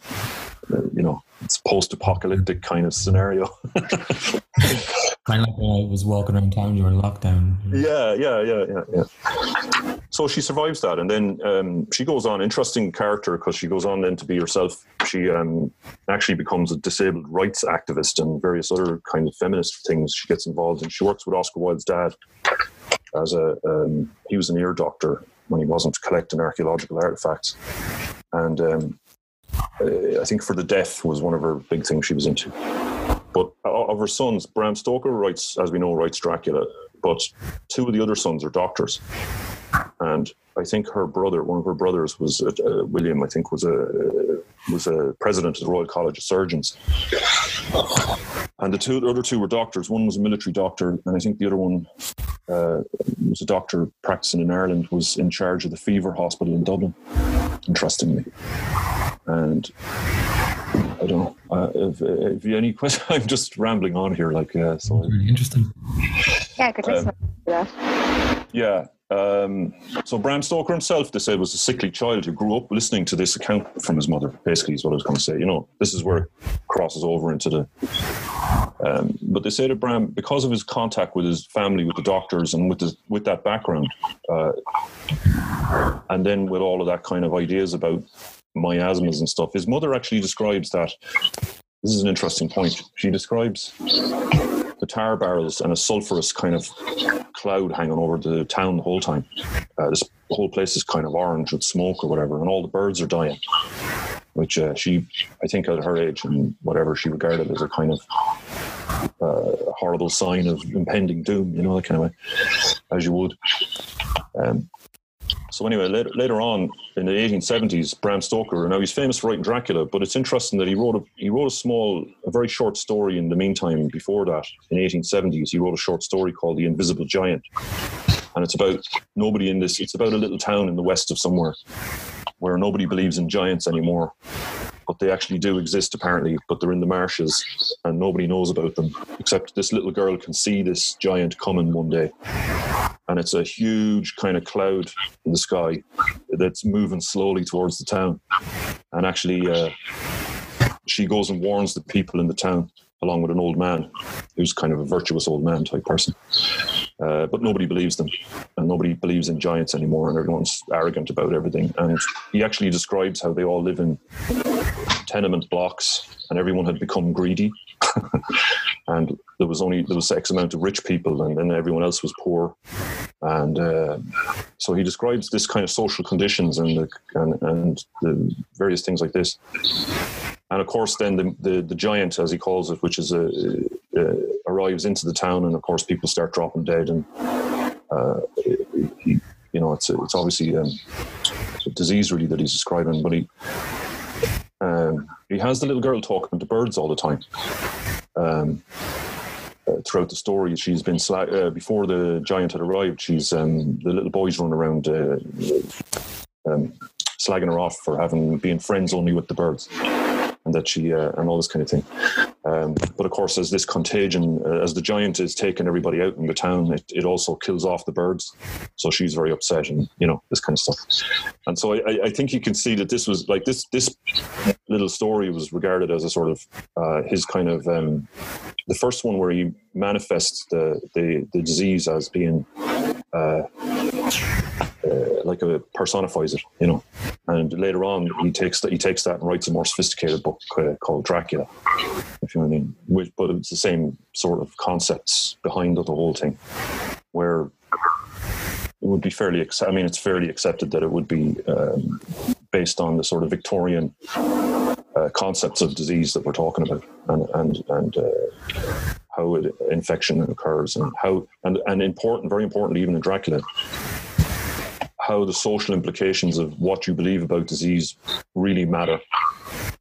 uh, you know, it's post-apocalyptic kind of scenario. kind of like when I was walking around town during lockdown. Yeah, yeah, yeah, yeah, yeah. So she survives that, and then um, she goes on. Interesting character because she goes on then to be herself. She um, actually becomes a disabled rights activist and various other kind of feminist things she gets involved in. She works with Oscar Wilde's dad as a um, he was an ear doctor when he wasn't collecting archaeological artifacts, and um, uh, I think for the deaf was one of her big things she was into. But of her sons, Bram Stoker writes, as we know, writes Dracula. But two of the other sons are doctors, and I think her brother, one of her brothers, was uh, uh William. I think was a was a president of the Royal College of Surgeons. And the two the other two were doctors. One was a military doctor, and I think the other one uh, was a doctor practicing in Ireland. Was in charge of the fever hospital in Dublin. Interestingly, and I don't know uh, if, if you any questions. I'm just rambling on here, like uh, so. Really interesting. Yeah, I could listen um. Yeah. Um, so Bram Stoker himself, they said, was a sickly child who grew up listening to this account from his mother. Basically, is what I was going to say. You know, this is where it crosses over into the. Um, but they say that Bram, because of his contact with his family, with the doctors, and with his, with that background, uh, and then with all of that kind of ideas about miasmas and stuff. His mother actually describes that this is an interesting point. She describes the tar barrels and a sulphurous kind of cloud hanging over the town the whole time. Uh, this whole place is kind of orange with smoke or whatever, and all the birds are dying. Which uh, she, I think, at her age and whatever, she regarded as a kind of uh, horrible sign of impending doom, you know, that kind of way, as you would. Um, so anyway, later, later on in the 1870s, Bram Stoker, now he's famous for writing Dracula, but it's interesting that he wrote a, he wrote a small, a very short story in the meantime before that, in 1870s, he wrote a short story called The Invisible Giant. And it's about nobody in this, it's about a little town in the west of somewhere where nobody believes in giants anymore but they actually do exist apparently, but they're in the marshes and nobody knows about them except this little girl can see this giant coming one day. And it's a huge kind of cloud in the sky that's moving slowly towards the town. And actually, uh, she goes and warns the people in the town along with an old man who's kind of a virtuous old man type person. Uh, but nobody believes them, and nobody believes in giants anymore, and everyone's arrogant about everything. And he actually describes how they all live in tenement blocks, and everyone had become greedy. and there was only there was X amount of rich people, and then everyone else was poor. And uh, so he describes this kind of social conditions and the, and, and the various things like this and of course then the, the, the giant as he calls it which is a, arrives into the town and of course people start dropping dead and uh, you know it's it's obviously um, a disease really that he's describing but he um, he has the little girl talking to birds all the time um, uh, throughout the story she's been sla- uh, before the giant had arrived she's um, the little boys run around uh, um, slagging her off for having being friends only with the birds and that she uh, and all this kind of thing. Um, but of course, as this contagion, uh, as the giant is taking everybody out in the town, it, it also kills off the birds. So she's very upset, and you know this kind of stuff. And so I, I think you can see that this was like this this little story was regarded as a sort of uh, his kind of um, the first one where he manifests the the, the disease as being. Uh, like a personifies it, you know. And later on, he takes that he takes that and writes a more sophisticated book uh, called Dracula, if you know what I mean. Which, but it's the same sort of concepts behind the whole thing, where it would be fairly. I mean, it's fairly accepted that it would be um, based on the sort of Victorian uh, concepts of disease that we're talking about, and and and uh, how infection occurs, and how and and important, very importantly, even in Dracula, how the social implications of what you believe about disease really matter.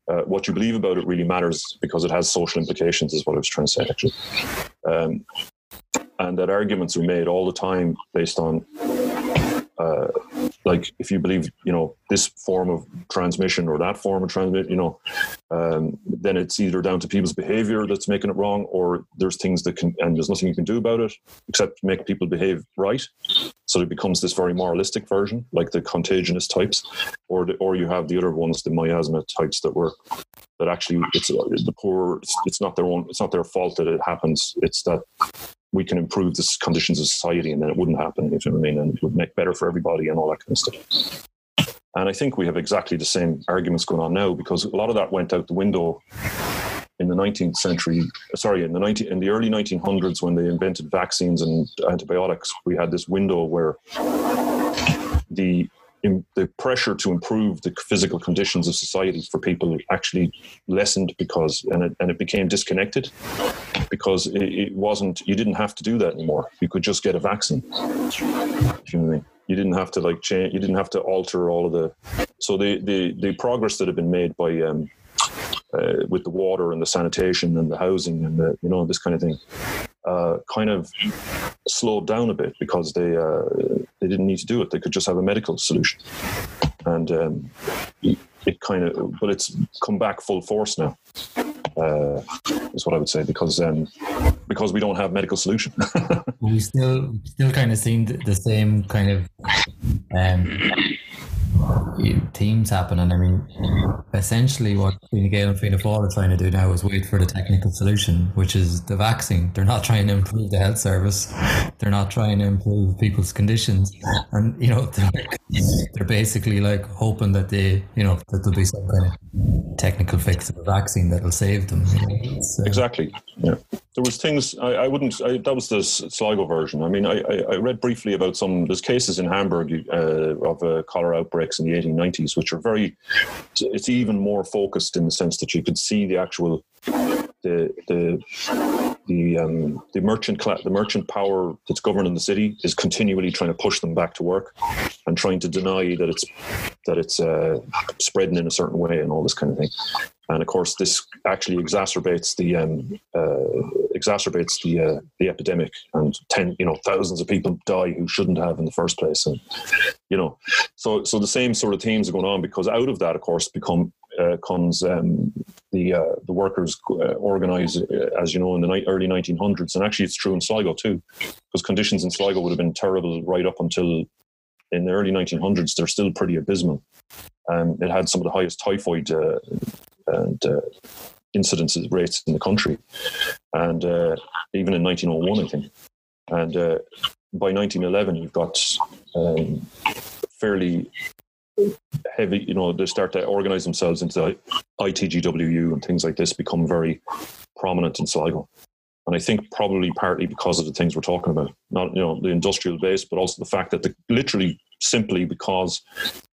Uh, what you believe about it really matters because it has social implications, is what I was trying to say, actually. Um, and that arguments are made all the time based on uh, like if you believe you know this form of transmission or that form of transmit you know um, then it's either down to people's behavior that's making it wrong or there's things that can and there's nothing you can do about it except make people behave right so it becomes this very moralistic version like the contagionist types or the, or you have the other ones the miasma types that were that actually it's the poor it's, it's not their own it's not their fault that it happens it's that we can improve the conditions of society and then it wouldn't happen, if you know what I mean, and it would make better for everybody and all that kind of stuff. And I think we have exactly the same arguments going on now because a lot of that went out the window in the 19th century. Sorry, in the 19, in the early 1900s when they invented vaccines and antibiotics, we had this window where the the pressure to improve the physical conditions of society for people actually lessened because and it, and it became disconnected because it, it wasn't you didn't have to do that anymore you could just get a vaccine you know what I mean? you didn't have to like change you didn't have to alter all of the so the the, the progress that had been made by um, uh, with the water and the sanitation and the housing and the you know this kind of thing uh, kind of slowed down a bit because they uh, they didn't need to do it. They could just have a medical solution, and um, it kind of but it's come back full force now. Uh, is what I would say because um, because we don't have medical solution. we still still kind of seeing the same kind of um, teams happen. And I mean, essentially, what Fine Gael and Fianna Fáil are trying to do now is wait for the technical solution, which is the vaccine. They're not trying to improve the health service. They're not trying to improve people's conditions, and you know, they're, they're basically like hoping that they, you know, that there'll be some kind of technical fix of a vaccine that'll save them. You know? uh, exactly. Yeah, there was things I, I wouldn't. I, that was the Sligo version. I mean, I, I, read briefly about some. There's cases in Hamburg uh, of uh, cholera outbreaks in the 1890s, which are very. It's even more focused in the sense that you could see the actual the the the um, the merchant the merchant power that's governing the city is continually trying to push them back to work and trying to deny that it's that it's uh, spreading in a certain way and all this kind of thing. And of course, this actually exacerbates the um, uh, exacerbates the uh, the epidemic, and ten you know thousands of people die who shouldn't have in the first place, and you know, so so the same sort of themes are going on because out of that, of course, become uh, comes um, the uh, the workers uh, organise, uh, as you know, in the ni- early 1900s, and actually it's true in Sligo too, because conditions in Sligo would have been terrible right up until in the early 1900s. They're still pretty abysmal. Um, it had some of the highest typhoid uh, and uh, incidence rates in the country, and even in 1901, I think, and by 1911 you've got um, fairly heavy, you know, they start to organize themselves into ITGWU and things like this become very prominent in Sligo. And I think probably partly because of the things we're talking about, not, you know, the industrial base, but also the fact that the, literally simply because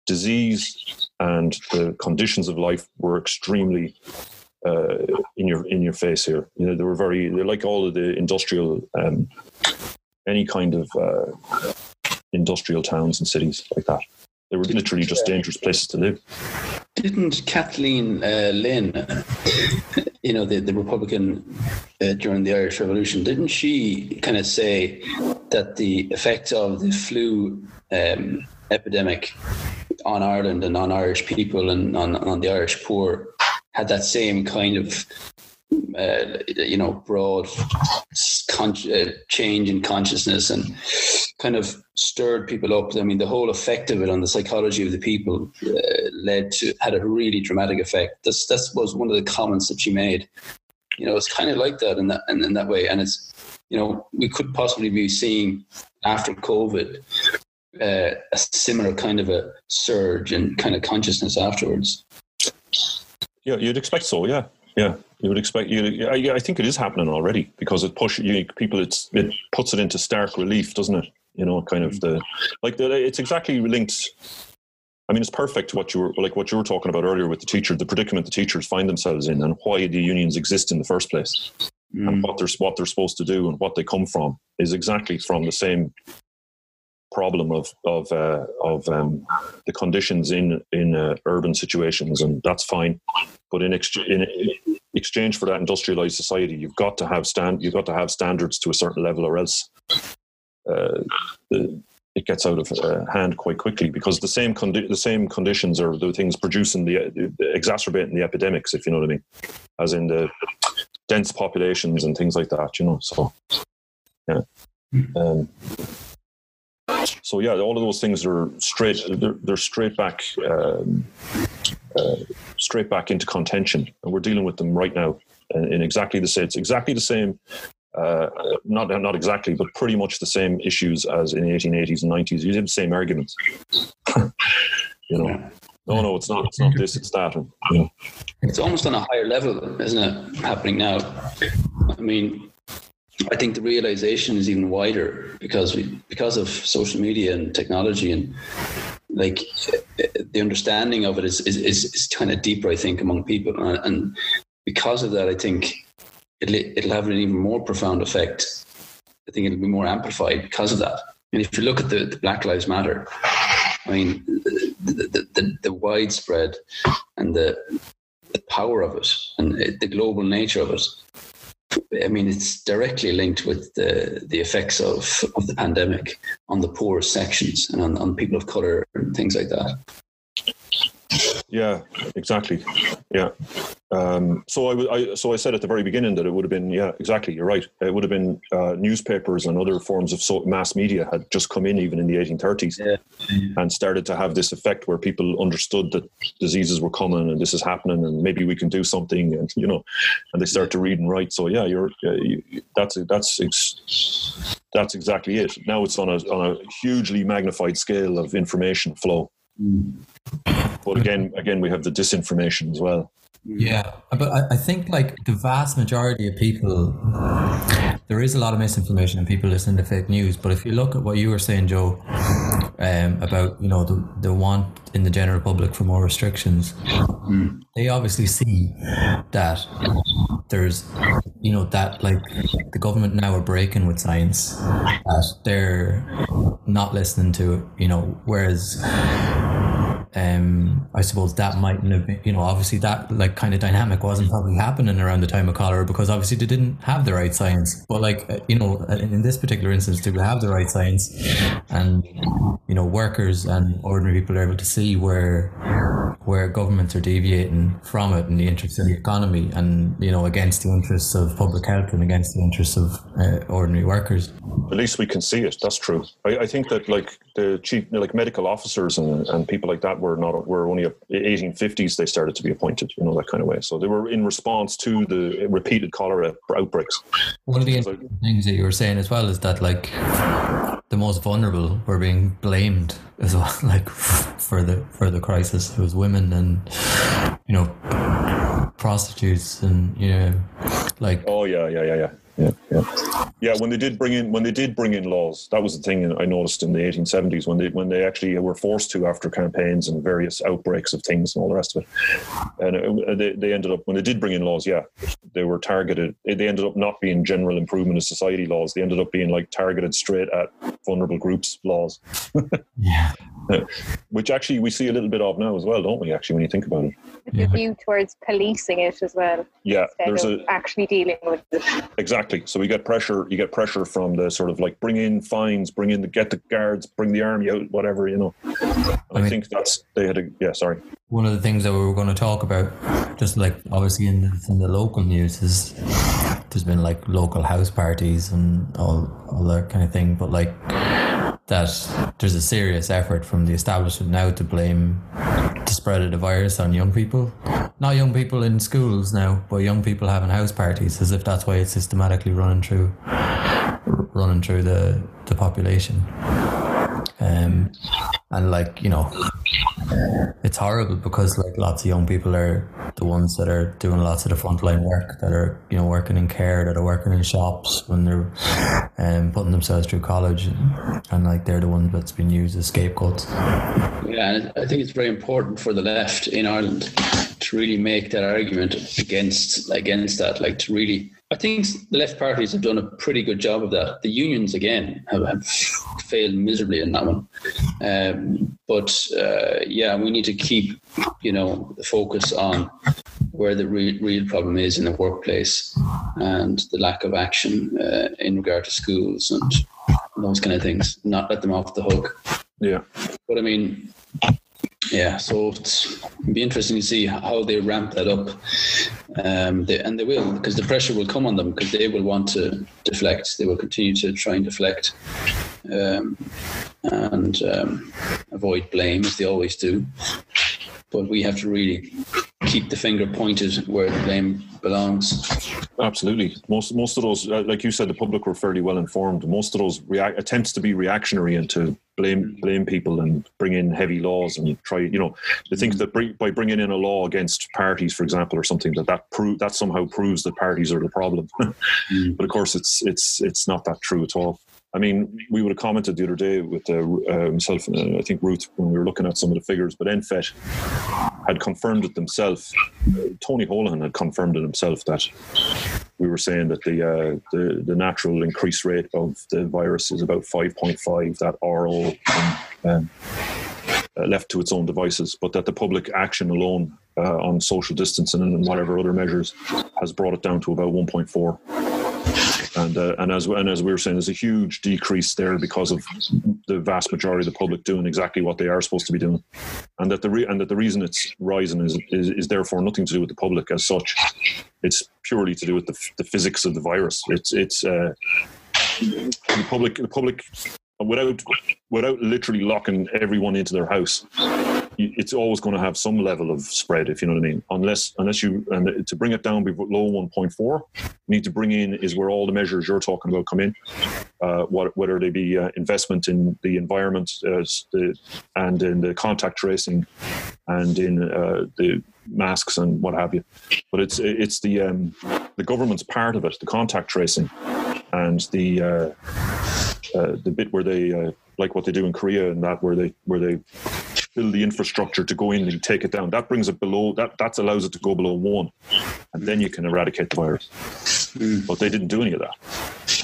disease and the conditions of life were extremely uh, in your in your face here. You know, they were very they're like all of the industrial um, any kind of uh, industrial towns and cities like that. They were literally just dangerous places to live. Didn't Kathleen uh, Lynn, you know, the, the Republican uh, during the Irish Revolution, didn't she kind of say that the effect of the flu um, epidemic on Ireland and on Irish people and on, on the Irish poor had that same kind of uh, you know, broad con- uh, change in consciousness and kind of stirred people up. I mean, the whole effect of it on the psychology of the people uh, led to had a really dramatic effect. That's that was one of the comments that she made. You know, it's kind of like that in that in, in that way, and it's you know we could possibly be seeing after COVID uh, a similar kind of a surge in kind of consciousness afterwards. Yeah, you'd expect so. Yeah, yeah, you would expect you. I, I think it is happening already because it push you people. It's it puts it into stark relief, doesn't it? You know, kind of the like the. It's exactly linked. I mean, it's perfect what you were like what you were talking about earlier with the teacher, the predicament the teachers find themselves in, and why the unions exist in the first place, mm. and what they're what they're supposed to do and what they come from is exactly from the same problem of of uh, of um, the conditions in in uh, urban situations, and that's fine. But in, ex- in exchange for that industrialized society, you've got to have stand you've got to have standards to a certain level, or else uh, the, it gets out of uh, hand quite quickly. Because the same condi- the same conditions are the things producing the, the exacerbating the epidemics, if you know what I mean, as in the dense populations and things like that. You know, so yeah. Um, so yeah, all of those things are straight. They're, they're straight back, um, uh, straight back into contention, and we're dealing with them right now in, in exactly the same. It's exactly the same. Uh, not not exactly, but pretty much the same issues as in the 1880s and 90s. You did the same arguments. you know. No, no, it's not. It's not this. It's that. And, you know. It's almost on a higher level, isn't it? Happening now. I mean, I think the realization is even wider because we, because of social media and technology and like the understanding of it is is, is, is kind of deeper. I think among people, and, and because of that, I think it'll, it'll have an even more profound effect. I think it'll be more amplified because of that. And if you look at the, the Black Lives Matter, I mean, the, the, the, the widespread and the, the power of it and the global nature of it I mean, it's directly linked with the, the effects of, of the pandemic on the poorest sections and on, on people of color and things like that. Yeah, exactly. Yeah. Um, so I, w- I, so I said at the very beginning that it would have been yeah exactly you're right it would have been uh, newspapers and other forms of so- mass media had just come in even in the 1830s Yeah. and started to have this effect where people understood that diseases were coming and this is happening and maybe we can do something and you know and they start to read and write so yeah you're uh, you, that's that's ex- that's exactly it now it's on a on a hugely magnified scale of information flow but again again we have the disinformation as well Yeah, but I, I think like the vast majority of people, there is a lot of misinformation and people listen to fake news. But if you look at what you were saying, Joe, um, about you know the the want in the general public for more restrictions, they obviously see that there's you know that like the government now are breaking with science that they're not listening to you know whereas um, I suppose that mightn't have been, you know, obviously that like kind of dynamic wasn't probably happening around the time of cholera because obviously they didn't have the right science. But like, uh, you know, in in this particular instance, they have the right science and, you know, workers and ordinary people are able to see where, where governments are deviating from it in the interest of the economy and, you know, against the interests of public health and against the interests of uh, ordinary workers. at least we can see it. That's true. I, I think that like the chief, like medical officers and, and people like that were not were only up 1850s they started to be appointed, you know that kind of way. So they were in response to the repeated cholera outbreaks. One of the things that you were saying as well is that like the most vulnerable were being blamed as well, like for the for the crisis. It was women and you know prostitutes and you know like Oh yeah, yeah, yeah, yeah. Yeah, yeah, yeah. When they did bring in, when they did bring in laws, that was the thing I noticed in the 1870s when they when they actually were forced to after campaigns and various outbreaks of things and all the rest of it. And it, they, they ended up when they did bring in laws, yeah, they were targeted. They ended up not being general improvement of society laws. They ended up being like targeted straight at vulnerable groups laws, yeah which actually we see a little bit of now as well, don't we? Actually, when you think about it, With Yeah. a view towards policing it as well, yeah, there's of a actually dealing with it. Exactly. So we get pressure. You get pressure from the sort of like bring in fines, bring in the get the guards, bring the army out, whatever you know. And I, mean- think that's they had a yeah. Sorry. One of the things that we were going to talk about, just like obviously in the, in the local news, is there's been like local house parties and all, all that kind of thing. But like that, there's a serious effort from the establishment now to blame the spread of the virus on young people. Not young people in schools now, but young people having house parties, as if that's why it's systematically running through, running through the the population. Um, and like you know, it's horrible because like lots of young people are the ones that are doing lots of the frontline work that are you know working in care that are working in shops when they're um, putting themselves through college. And, and like they're the ones that's been used as scapegoats. Yeah, and I think it's very important for the left in Ireland to really make that argument against against that. Like to really, I think the left parties have done a pretty good job of that. The unions again have, have failed miserably in that one. Um, but uh, yeah, we need to keep, you know, the focus on where the real, real problem is in the workplace and the lack of action uh, in regard to schools and those kind of things. Not let them off the hook. Yeah. But I mean, yeah, so it's be interesting to see how they ramp that up. Um, they, and they will, because the pressure will come on them, because they will want to deflect. They will continue to try and deflect um, and um, avoid blame, as they always do. But we have to really keep the finger pointed where the blame belongs. Absolutely. Most most of those, uh, like you said, the public were fairly well informed. Most of those attempts to be reactionary and to blame mm. blame people and bring in heavy laws and try, you know, they think mm. that bring, by bringing in a law against parties, for example, or something that that prove that somehow proves that parties are the problem. Mm. But of course, it's it's it's not that true at all. I mean, we would have commented the other day with uh, uh, myself and uh, I think Ruth when we were looking at some of the figures, but NPHET had confirmed it themselves. Tony Holohan had confirmed it himself that we were saying that the uh, the, the natural increase rate of the virus is about 5.5. That RO um, uh, left to its own devices, but that the public action alone uh, on social distancing and whatever other measures has brought it down to about 1.4. and uh, and as and as we were saying, there's a huge decrease there because of the vast majority of the public doing exactly what they are supposed to be doing, and that the re- and that the reason it's rising is, is is therefore nothing to do with the public as such. It's purely to do with the, the physics of the virus. It's it's uh, the public the public without without literally locking everyone into their house it's always going to have some level of spread if you know what i mean. Unless unless you and to bring it down below 1.4 you need to bring in is where all the measures you're talking about come in. Uh, what, whether they be uh, investment in the environment uh, the, and in the contact tracing and in uh, the masks and what have you. But it's it's the um, the government's part of it the contact tracing and the uh, uh, the bit where they like what they do in Korea and that where they where they build the infrastructure to go in and take it down. That brings it below that that allows it to go below one, and then you can eradicate the virus. Mm. But they didn't do any of that.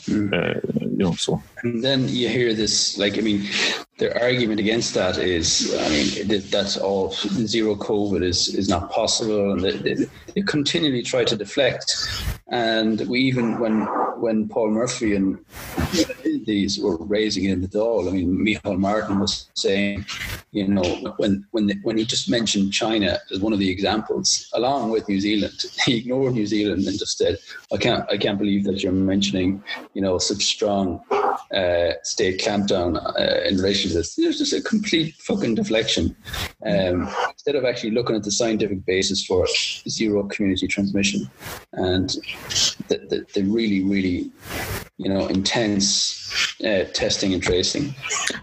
Mm. Uh, you know, so. And then you hear this, like, I mean, their argument against that is, I mean, that's all zero COVID is is not possible, and they, they continually try to deflect. And we even when when Paul Murphy and these were raising it in the Dáil, I mean, Micheál Martin was saying, you know, when when when he just mentioned China as one of the examples, along with New Zealand, he ignored New Zealand and just said, I can't I can't believe that you're mentioning, you know, such strong uh, state clampdown uh, in relation to this. There's just a complete fucking deflection. Um, instead of actually looking at the scientific basis for zero community transmission and the, the, the really, really, you know, intense uh, testing and tracing.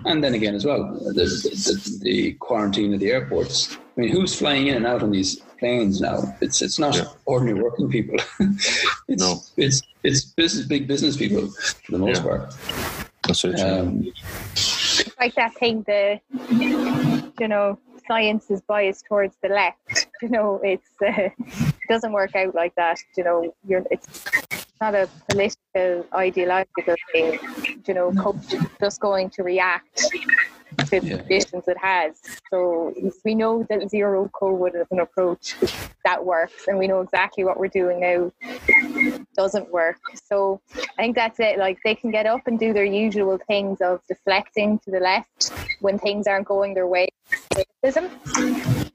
And then again, as well, the, the, the, quarantine of the airports. I mean, who's flying in and out on these planes now? It's it's not yeah. ordinary working people. it's, no. it's it's business, big business people for the most yeah. part. That's it. Um, like that thing, the you know, science is biased towards the left. You know, it's uh, it doesn't work out like that. You know, you're it's not a political ideological thing. You know, just going to react to the conditions it has. So we know that zero COVID is an approach that works, and we know exactly what we're doing now doesn't work. So I think that's it. Like they can get up and do their usual things of deflecting to the left when things aren't going their way.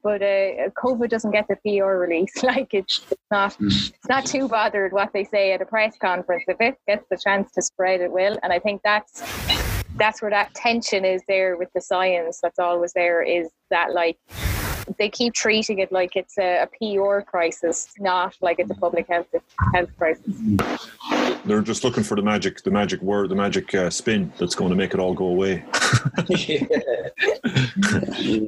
But uh, COVID doesn't get the PR release. Like it's, it's not hmm. it's not too bothered what they say at a press conference. If it gets the chance to spread, it will. And I think that's that's where that tension is there with the science that's always there is that like they keep treating it like it's a, a PR crisis, not like it's a public health health crisis. They're just looking for the magic, the magic word, the magic uh, spin that's going to make it all go away. yeah,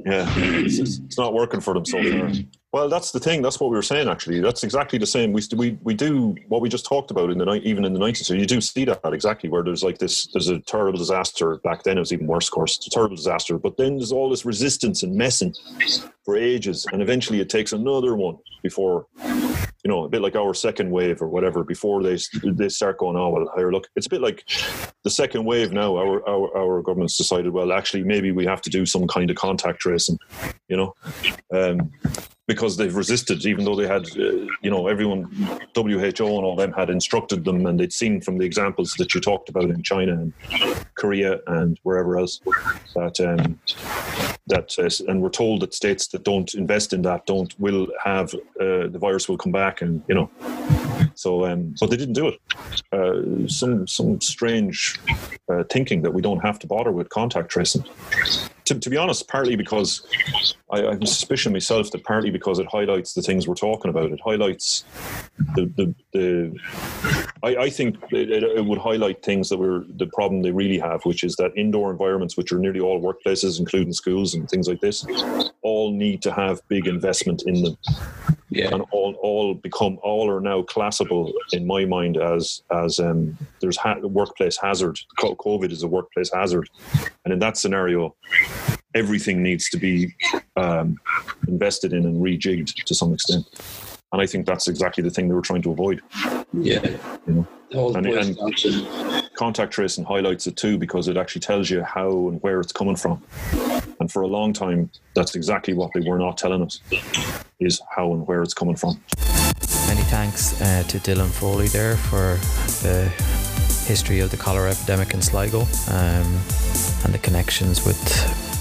yeah. It's, it's, not working for them so far. Well, that's the thing. That's what we were saying. Actually, that's exactly the same. We we we do what we just talked about in the night, even in the nineties. So you do see that exactly where there's like this. There's a terrible disaster back then. It was even worse, of course. It's a terrible disaster. But then there's all this resistance and messing for ages, and eventually it takes another one before you know, a bit like our second wave or whatever before they they start going, oh well, higher look. It's a bit like the second wave now. Our our our government's decided, well, actually, maybe we have to do some kind of contact tracing, you know, um, because they've resisted, even though they had, uh, you know, everyone, WHO and all them had instructed them, and they'd seen from the examples that you talked about in China and Korea and wherever else that um, that uh, and we're told that states that don't invest in that don't will have uh, the virus will come back and you know. So um, but they didn't do it. Uh, some some strange uh, thinking that we don't have to bother with contact tracing to, to be honest partly because I, I'm suspicion myself that partly because it highlights the things we're talking about. It highlights the the, the I, I think it, it would highlight things that were the problem they really have which is that indoor environments which are nearly all workplaces including schools and things like this all need to have big investment in them. Yeah. and all, all become all are now classable in my mind as as um, there's ha- workplace hazard. Covid is a workplace hazard. And in that scenario everything needs to be um, invested in and rejigged to some extent and i think that's exactly the thing they were trying to avoid. Yeah. You know? And, and contact tracing highlights it too because it actually tells you how and where it's coming from. And for a long time, that's exactly what they were not telling us is how and where it's coming from. Many thanks uh, to Dylan Foley there for the history of the cholera epidemic in Sligo um, and the connections with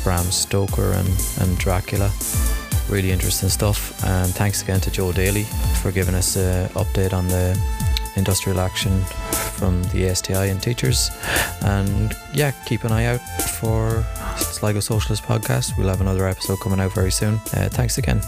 Bram Stoker and, and Dracula. Really interesting stuff. And thanks again to Joe Daly for giving us an update on the industrial action from the ASTI and teachers. And yeah, keep an eye out for Sligo Socialist podcast. We'll have another episode coming out very soon. Uh, thanks again.